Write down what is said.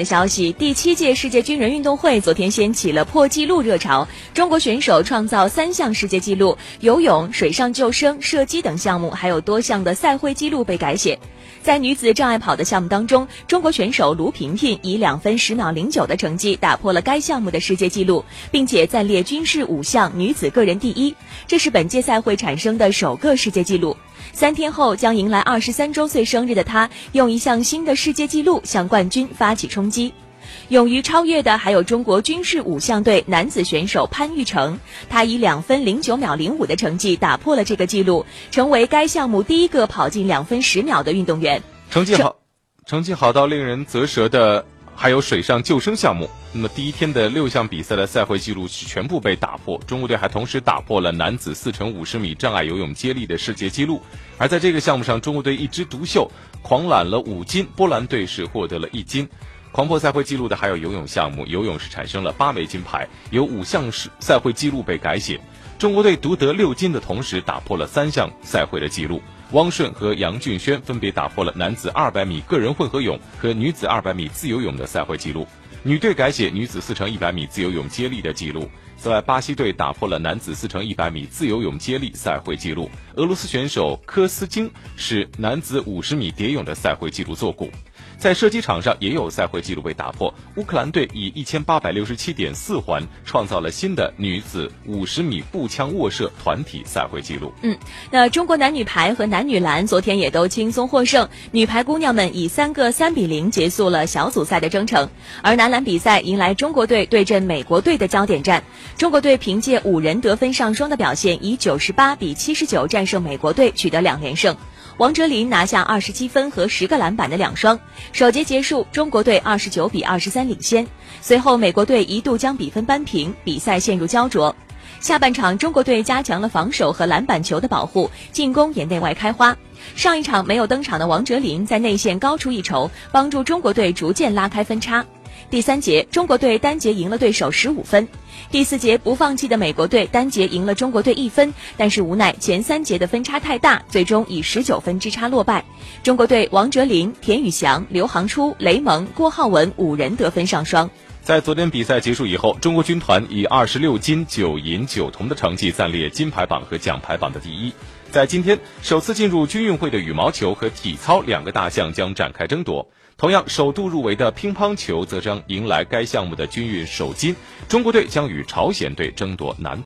的消息，第七届世界军人运动会昨天掀起了破纪录热潮，中国选手创造三项世界纪录，游泳、水上救生、射击等项目，还有多项的赛会纪录被改写。在女子障碍跑的项目当中，中国选手卢萍萍以两分十秒零九的成绩打破了该项目的世界纪录，并且暂列军事五项女子个人第一，这是本届赛会产生的首个世界纪录。三天后将迎来二十三周岁生日的他，用一项新的世界纪录向冠军发起冲击。勇于超越的还有中国军事五项队男子选手潘玉成，他以两分零九秒零五的成绩打破了这个纪录，成为该项目第一个跑进两分十秒的运动员。成绩好，成绩好到令人啧舌的还有水上救生项目。那么第一天的六项比赛的赛会纪录全部被打破，中国队还同时打破了男子四乘五十米障碍游泳接力的世界纪录。而在这个项目上，中国队一枝独秀，狂揽了五金，波兰队是获得了一金。狂破赛会纪录的还有游泳项目，游泳是产生了八枚金牌，有五项是赛会纪录被改写。中国队独得六金的同时，打破了三项赛会的纪录。汪顺和杨俊轩分别打破了男子二百米个人混合泳和女子二百米自由泳的赛会纪录。女队改写女子四乘一百米自由泳接力的纪录。此外，巴西队打破了男子四乘一百米自由泳接力赛会纪录。俄罗斯选手科斯金是男子五十米蝶泳的赛会纪录作古。在射击场上也有赛会纪录被打破，乌克兰队以一千八百六十七点四环创造了新的女子五十米步枪卧射团体赛会纪录。嗯，那中国男女排和男女篮昨天也都轻松获胜，女排姑娘们以三个三比零结束了小组赛的征程，而男篮比赛迎来中国队对阵美国队的焦点战，中国队凭借五人得分上双的表现，以九十八比七十九战胜美国队，取得两连胜。王哲林拿下二十七分和十个篮板的两双。首节结束，中国队二十九比二十三领先。随后，美国队一度将比分扳平，比赛陷入焦灼。下半场，中国队加强了防守和篮板球的保护，进攻也内外开花。上一场没有登场的王哲林在内线高出一筹，帮助中国队逐渐拉开分差。第三节，中国队单节赢了对手十五分。第四节，不放弃的美国队单节赢了中国队一分，但是无奈前三节的分差太大，最终以十九分之差落败。中国队王哲林、田宇翔、刘航初、雷蒙、郭浩文五人得分上双。在昨天比赛结束以后，中国军团以二十六金九银九铜的成绩暂列金牌榜和奖牌榜的第一。在今天，首次进入军运会的羽毛球和体操两个大项将展开争夺。同样首度入围的乒乓球则将迎来该项目的军运首金，中国队将与朝鲜队争夺男。